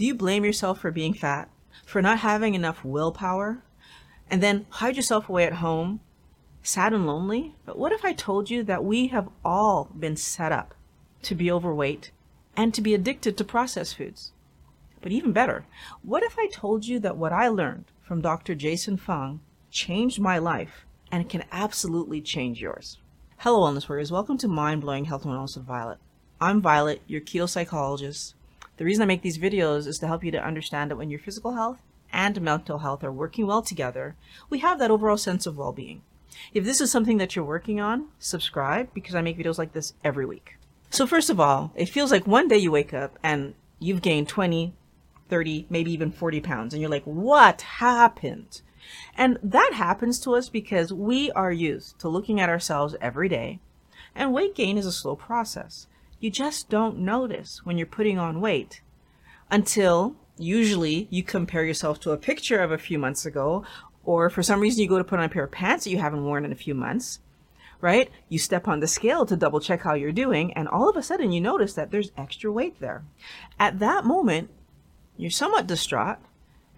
Do you blame yourself for being fat? For not having enough willpower? And then hide yourself away at home, sad and lonely? But what if I told you that we have all been set up to be overweight and to be addicted to processed foods? But even better, what if I told you that what I learned from Dr. Jason Fung changed my life and can absolutely change yours? Hello, Wellness Warriors. Welcome to Mind Blowing Health and Wellness with Violet. I'm Violet, your keto psychologist. The reason I make these videos is to help you to understand that when your physical health and mental health are working well together, we have that overall sense of well being. If this is something that you're working on, subscribe because I make videos like this every week. So, first of all, it feels like one day you wake up and you've gained 20, 30, maybe even 40 pounds, and you're like, what happened? And that happens to us because we are used to looking at ourselves every day, and weight gain is a slow process. You just don't notice when you're putting on weight until usually you compare yourself to a picture of a few months ago, or for some reason you go to put on a pair of pants that you haven't worn in a few months, right? You step on the scale to double check how you're doing, and all of a sudden you notice that there's extra weight there. At that moment, you're somewhat distraught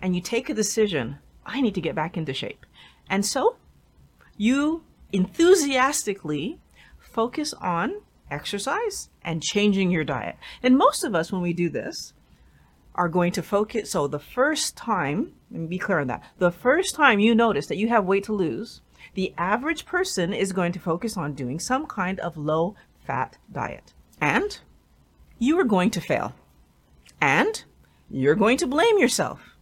and you take a decision I need to get back into shape. And so you enthusiastically focus on exercise and changing your diet. And most of us, when we do this, are going to focus. So the first time, me be clear on that, the first time you notice that you have weight to lose, the average person is going to focus on doing some kind of low fat diet. And you are going to fail. And you're going to blame yourself.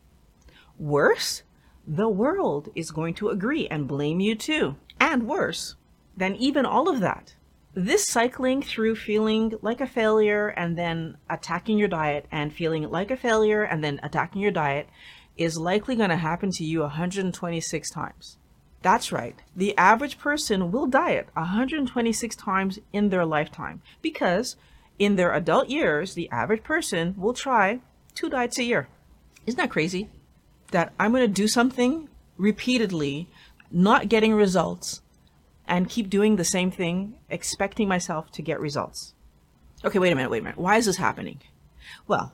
Worse, the world is going to agree and blame you too. And worse than even all of that, this cycling through feeling like a failure and then attacking your diet and feeling like a failure and then attacking your diet is likely going to happen to you 126 times. That's right. The average person will diet 126 times in their lifetime because in their adult years, the average person will try two diets a year. Isn't that crazy? That I'm going to do something repeatedly, not getting results, and keep doing the same thing, expecting myself to get results. Okay, wait a minute, wait a minute. Why is this happening? Well,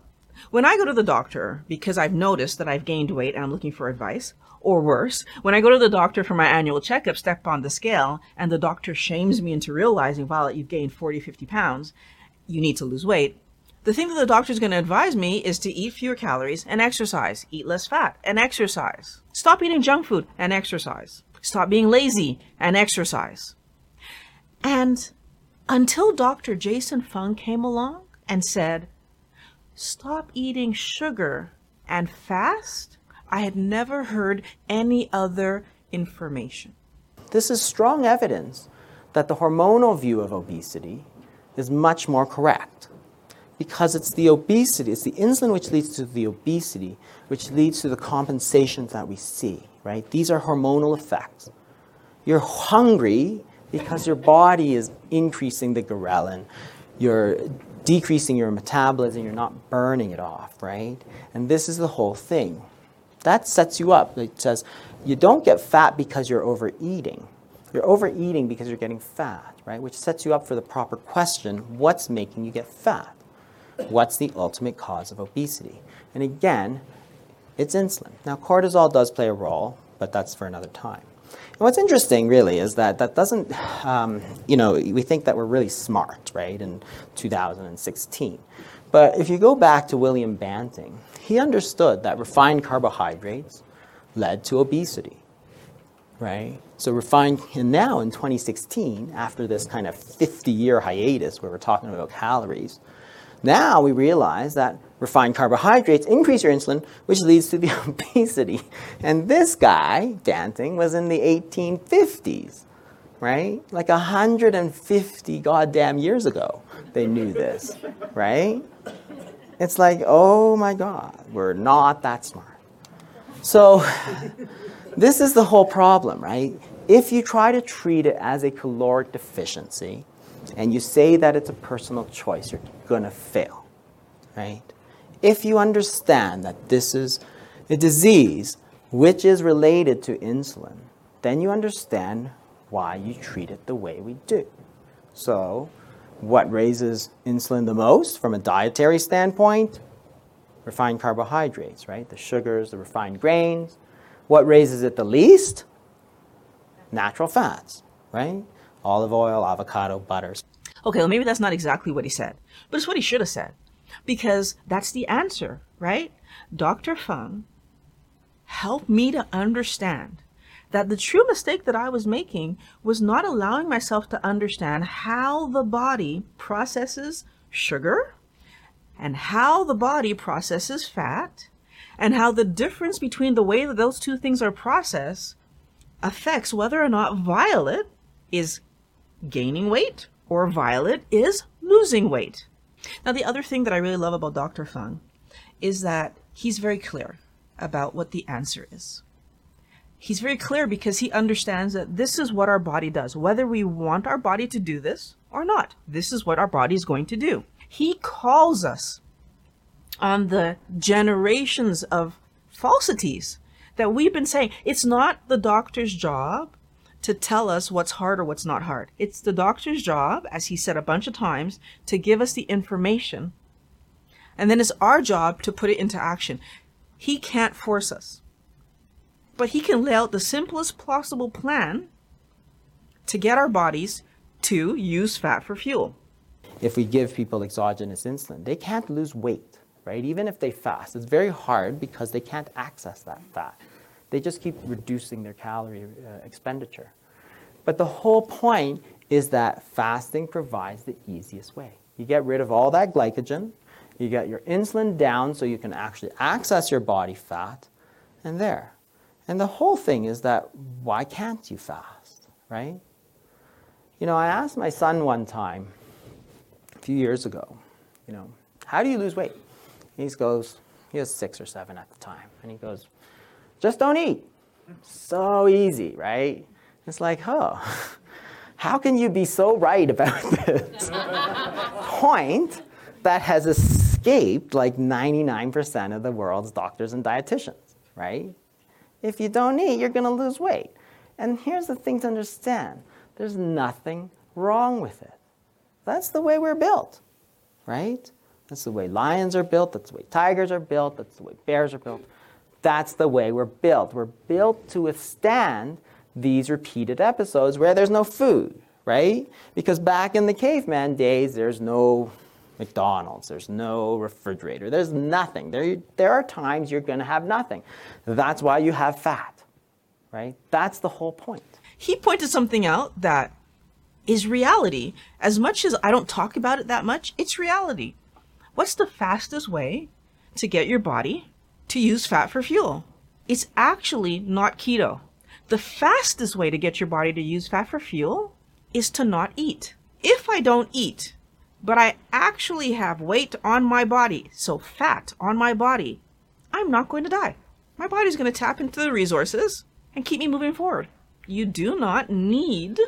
when I go to the doctor because I've noticed that I've gained weight and I'm looking for advice, or worse, when I go to the doctor for my annual checkup, step on the scale, and the doctor shames me into realizing, Violet, you've gained 40, 50 pounds, you need to lose weight, the thing that the doctor is going to advise me is to eat fewer calories and exercise, eat less fat and exercise. Stop eating junk food and exercise. Stop being lazy and exercise. And until Dr. Jason Fung came along and said, stop eating sugar and fast, I had never heard any other information. This is strong evidence that the hormonal view of obesity is much more correct because it's the obesity, it's the insulin which leads to the obesity, which leads to the compensations that we see, right? These are hormonal effects. You're hungry because your body is increasing the ghrelin. You're decreasing your metabolism, you're not burning it off, right? And this is the whole thing. That sets you up. It says you don't get fat because you're overeating. You're overeating because you're getting fat, right? Which sets you up for the proper question what's making you get fat? What's the ultimate cause of obesity? And again, it's insulin. Now, cortisol does play a role, but that's for another time. And what's interesting, really, is that that doesn't, um, you know, we think that we're really smart, right, in 2016. But if you go back to William Banting, he understood that refined carbohydrates led to obesity, right? So refined, and now in 2016, after this kind of 50 year hiatus where we're talking about calories, now we realize that refined carbohydrates increase your insulin, which leads to the obesity. And this guy, Banting, was in the 1850s, right? Like 150 goddamn years ago, they knew this, right? It's like, oh my God, we're not that smart. So, this is the whole problem, right? If you try to treat it as a caloric deficiency, and you say that it's a personal choice, you're going to fail, right? If you understand that this is a disease which is related to insulin, then you understand why you treat it the way we do. So, what raises insulin the most from a dietary standpoint? refined carbohydrates, right? The sugars, the refined grains. What raises it the least? Natural fats, right? Olive oil, avocado, butters. Okay, well, maybe that's not exactly what he said, but it's what he should have said because that's the answer, right? Dr. Fung helped me to understand that the true mistake that I was making was not allowing myself to understand how the body processes sugar and how the body processes fat and how the difference between the way that those two things are processed affects whether or not Violet is gaining weight or Violet is losing weight. Now, the other thing that I really love about Dr. Fung is that he's very clear about what the answer is. He's very clear because he understands that this is what our body does, whether we want our body to do this or not. This is what our body is going to do. He calls us on the generations of falsities that we've been saying. It's not the doctor's job to tell us what's hard or what's not hard. It's the doctor's job, as he said a bunch of times, to give us the information. And then it's our job to put it into action. He can't force us. But he can lay out the simplest possible plan to get our bodies to use fat for fuel. If we give people exogenous insulin, they can't lose weight, right? Even if they fast, it's very hard because they can't access that fat. They just keep reducing their calorie uh, expenditure. But the whole point is that fasting provides the easiest way. You get rid of all that glycogen, you get your insulin down so you can actually access your body fat, and there. And the whole thing is that why can't you fast, right? You know, I asked my son one time, a few years ago, you know, how do you lose weight? He goes, he was six or seven at the time, and he goes, just don't eat. So easy, right? It's like, oh, how can you be so right about this point that has escaped like 99% of the world's doctors and dietitians, right? If you don't eat, you're going to lose weight. And here's the thing to understand there's nothing wrong with it. That's the way we're built, right? That's the way lions are built, that's the way tigers are built, that's the way bears are built. That's the way we're built. We're built to withstand these repeated episodes where there's no food, right? Because back in the caveman days, there's no McDonald's, there's no refrigerator, there's nothing. There, there are times you're going to have nothing. That's why you have fat, right? That's the whole point. He pointed something out that is reality. As much as I don't talk about it that much, it's reality. What's the fastest way to get your body to use fat for fuel. It's actually not keto. The fastest way to get your body to use fat for fuel is to not eat. If I don't eat, but I actually have weight on my body, so fat on my body, I'm not going to die. My body's going to tap into the resources and keep me moving forward. You do not need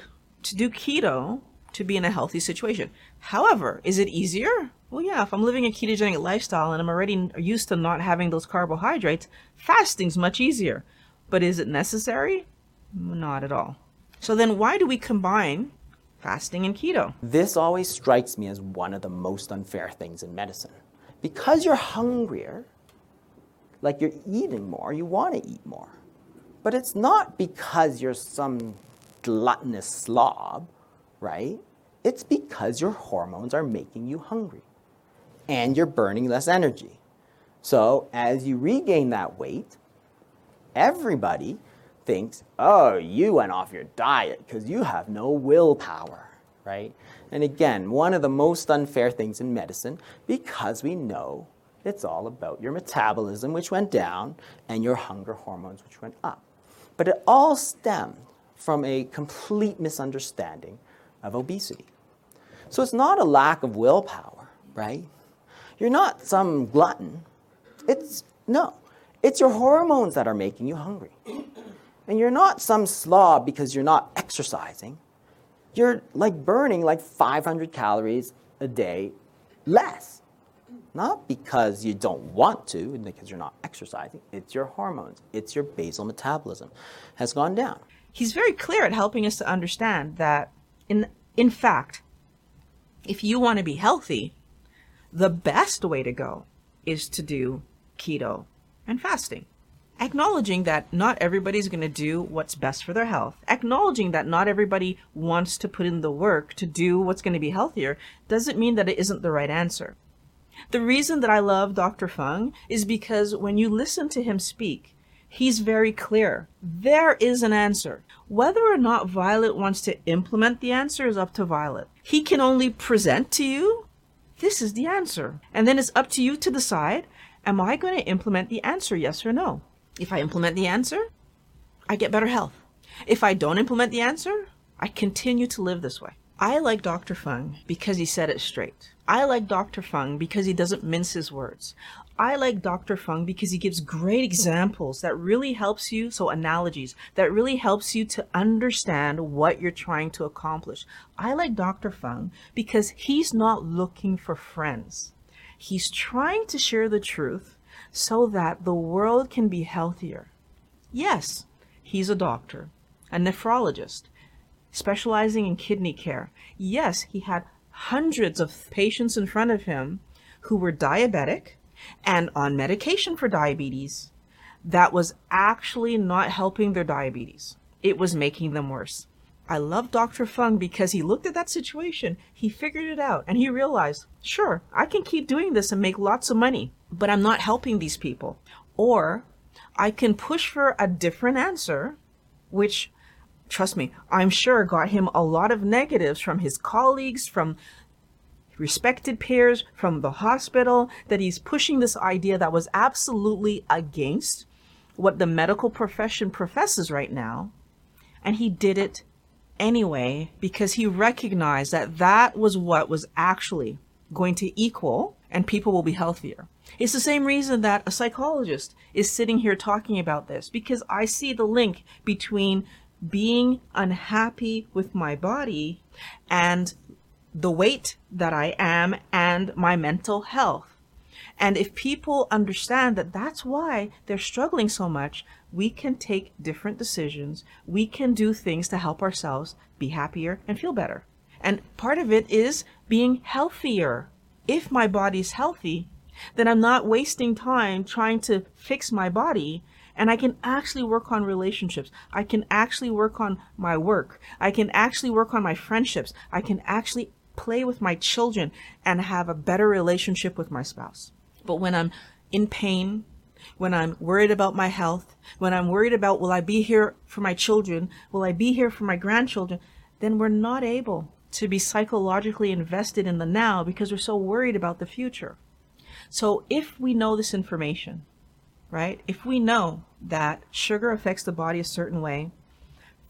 to do keto to be in a healthy situation. However, is it easier? Well, yeah, if I'm living a ketogenic lifestyle and I'm already used to not having those carbohydrates, fasting's much easier. But is it necessary? Not at all. So then why do we combine fasting and keto? This always strikes me as one of the most unfair things in medicine. Because you're hungrier, like you're eating more, you want to eat more. But it's not because you're some gluttonous slob, right? It's because your hormones are making you hungry and you're burning less energy. So as you regain that weight, everybody thinks, oh, you went off your diet because you have no willpower, right? And again, one of the most unfair things in medicine because we know it's all about your metabolism, which went down, and your hunger hormones, which went up. But it all stemmed from a complete misunderstanding of obesity. So it's not a lack of willpower, right? You're not some glutton. It's no. It's your hormones that are making you hungry. And you're not some slob because you're not exercising. You're like burning like 500 calories a day less. Not because you don't want to, because you're not exercising. It's your hormones. It's your basal metabolism has gone down. He's very clear at helping us to understand that in in fact, if you want to be healthy, the best way to go is to do keto, and fasting. Acknowledging that not everybody's going to do what's best for their health, acknowledging that not everybody wants to put in the work to do what's going to be healthier, doesn't mean that it isn't the right answer. The reason that I love Dr. Fung is because when you listen to him speak, he's very clear. There is an answer. Whether or not Violet wants to implement the answer is up to Violet. He can only present to you, this is the answer. And then it's up to you to decide, am I going to implement the answer, yes or no? If I implement the answer, I get better health. If I don't implement the answer, I continue to live this way. I like Dr. Fung because he said it straight. I like Dr. Fung because he doesn't mince his words. I like Dr. Fung because he gives great examples that really helps you, so analogies, that really helps you to understand what you're trying to accomplish. I like Dr. Fung because he's not looking for friends. He's trying to share the truth so that the world can be healthier. Yes, he's a doctor, a nephrologist, specializing in kidney care. Yes, he had hundreds of patients in front of him who were diabetic and on medication for diabetes that was actually not helping their diabetes. It was making them worse. I love Dr. Fung because he looked at that situation, he figured it out, and he realized, sure, I can keep doing this and make lots of money, but I'm not helping these people. Or I can push for a different answer, which, trust me, I'm sure got him a lot of negatives from his colleagues, from respected peers, from the hospital, that he's pushing this idea that was absolutely against what the medical profession professes right now. And he did it anyway because he recognized that that was what was actually going to equal and people will be healthier. It's the same reason that a psychologist is sitting here talking about this because I see the link between being unhappy with my body and the weight that I am and my mental health. And if people understand that that's why they're struggling so much, we can take different decisions. We can do things to help ourselves be happier and feel better. And part of it is being healthier. If my body's healthy, then I'm not wasting time trying to fix my body and I can actually work on relationships. I can actually work on my work. I can actually work on my friendships. I can actually play with my children and have a better relationship with my spouse. But when I'm in pain, when I'm worried about my health, when I'm worried about will I be here for my children, will I be here for my grandchildren, then we're not able to be psychologically invested in the now because we're so worried about the future. So if we know this information, right? If we know that sugar affects the body a certain way,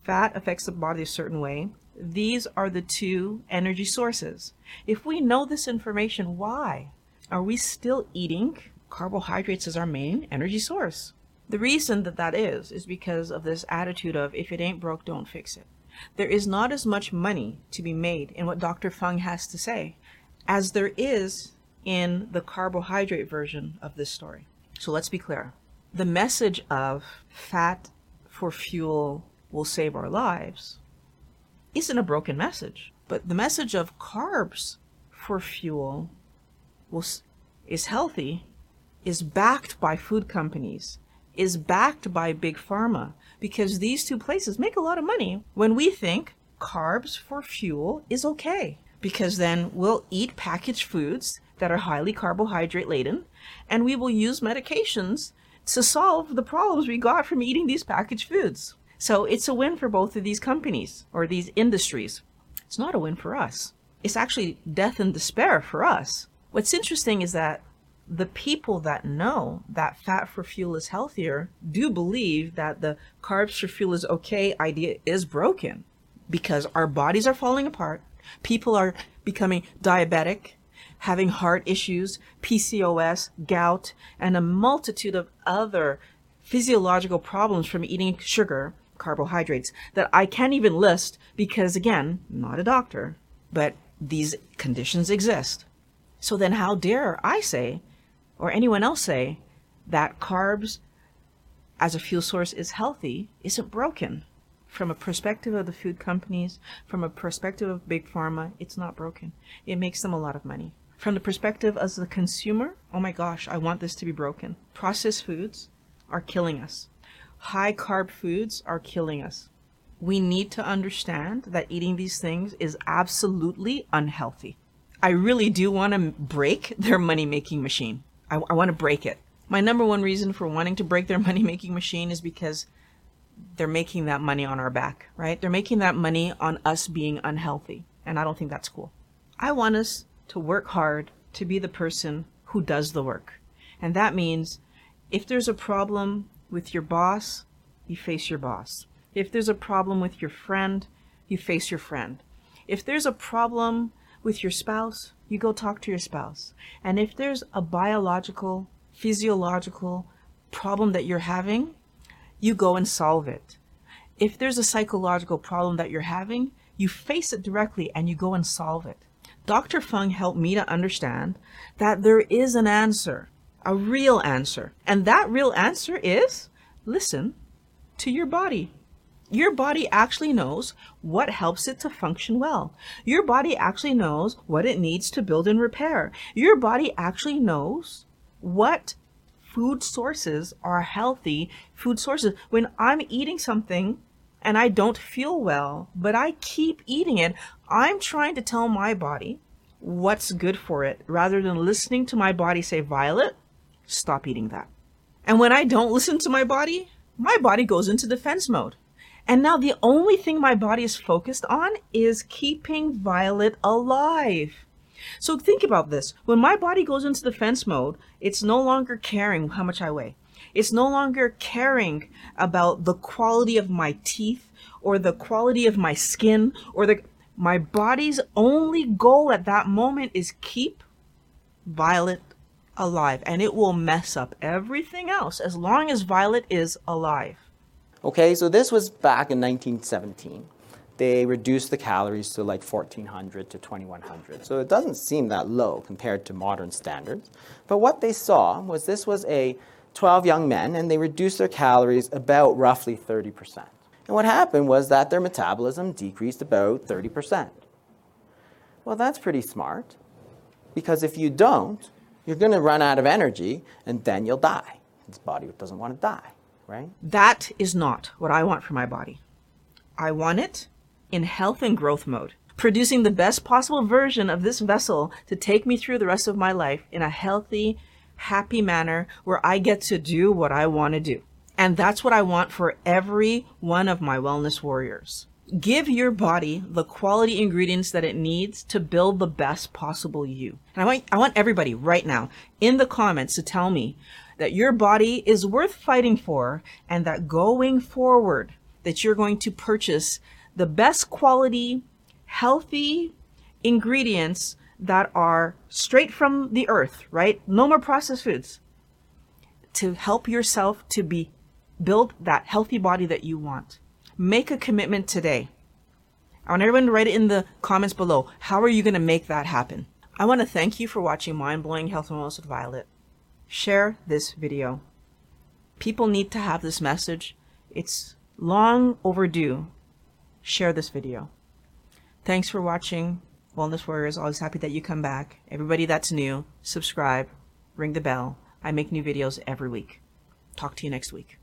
fat affects the body a certain way, these are the two energy sources. If we know this information, why? are we still eating carbohydrates as our main energy source? The reason that that is, is because of this attitude of if it ain't broke, don't fix it. There is not as much money to be made in what Dr. Fung has to say as there is in the carbohydrate version of this story. So let's be clear. The message of fat for fuel will save our lives isn't a broken message, but the message of carbs for fuel is healthy is backed by food companies, is backed by big pharma, because these two places make a lot of money when we think carbs for fuel is okay, because then we'll eat packaged foods that are highly carbohydrate laden, and we will use medications to solve the problems we got from eating these packaged foods. So it's a win for both of these companies or these industries. It's not a win for us. It's actually death and despair for us What's interesting is that the people that know that fat for fuel is healthier do believe that the carbs for fuel is okay idea is broken because our bodies are falling apart. People are becoming diabetic, having heart issues, PCOS, gout, and a multitude of other physiological problems from eating sugar, carbohydrates that I can't even list because again, not a doctor, but these conditions exist. So then, how dare I say, or anyone else say, that carbs as a fuel source is healthy, isn't broken? From a perspective of the food companies, from a perspective of big pharma, it's not broken. It makes them a lot of money. From the perspective as the consumer, oh my gosh, I want this to be broken. Processed foods are killing us. High carb foods are killing us. We need to understand that eating these things is absolutely unhealthy. I really do want to break their money making machine. I, I want to break it. My number one reason for wanting to break their money making machine is because they're making that money on our back, right? They're making that money on us being unhealthy. And I don't think that's cool. I want us to work hard to be the person who does the work. And that means if there's a problem with your boss, you face your boss. If there's a problem with your friend, you face your friend. If there's a problem with your spouse, you go talk to your spouse. And if there's a biological, physiological problem that you're having, you go and solve it. If there's a psychological problem that you're having, you face it directly and you go and solve it. Dr. Fung helped me to understand that there is an answer, a real answer. And that real answer is listen to your body. Your body actually knows what helps it to function well. Your body actually knows what it needs to build and repair. Your body actually knows what food sources are healthy food sources. When I'm eating something and I don't feel well, but I keep eating it, I'm trying to tell my body what's good for it rather than listening to my body say, Violet, stop eating that. And when I don't listen to my body, my body goes into defense mode. And now the only thing my body is focused on is keeping Violet alive. So think about this. When my body goes into defense mode, it's no longer caring how much I weigh. It's no longer caring about the quality of my teeth or the quality of my skin or the my body's only goal at that moment is keep Violet alive and it will mess up everything else as long as Violet is alive. Okay, so this was back in 1917. They reduced the calories to like 1400 to 2100. So it doesn't seem that low compared to modern standards. But what they saw was this was a 12 young men, and they reduced their calories about roughly 30%. And what happened was that their metabolism decreased about 30%. Well, that's pretty smart, because if you don't, you're going to run out of energy, and then you'll die. This body doesn't want to die, right? That is not what I want for my body. I want it in health and growth mode, producing the best possible version of this vessel to take me through the rest of my life in a healthy, happy manner where I get to do what I want to do. And that's what I want for every one of my wellness warriors. Give your body the quality ingredients that it needs to build the best possible you. And I want, I want everybody right now in the comments to tell me that your body is worth fighting for and that going forward that you're going to purchase the best quality, healthy ingredients that are straight from the earth, right? No more processed foods to help yourself to be build that healthy body that you want. Make a commitment today. I want everyone to write it in the comments below. How are you going to make that happen? I want to thank you for watching Mind Blowing Health and Wellness with Violet. Share this video. People need to have this message. It's long overdue. Share this video. Thanks for watching. Wellness Warriors. Always happy that you come back. Everybody that's new, subscribe, ring the bell. I make new videos every week. Talk to you next week.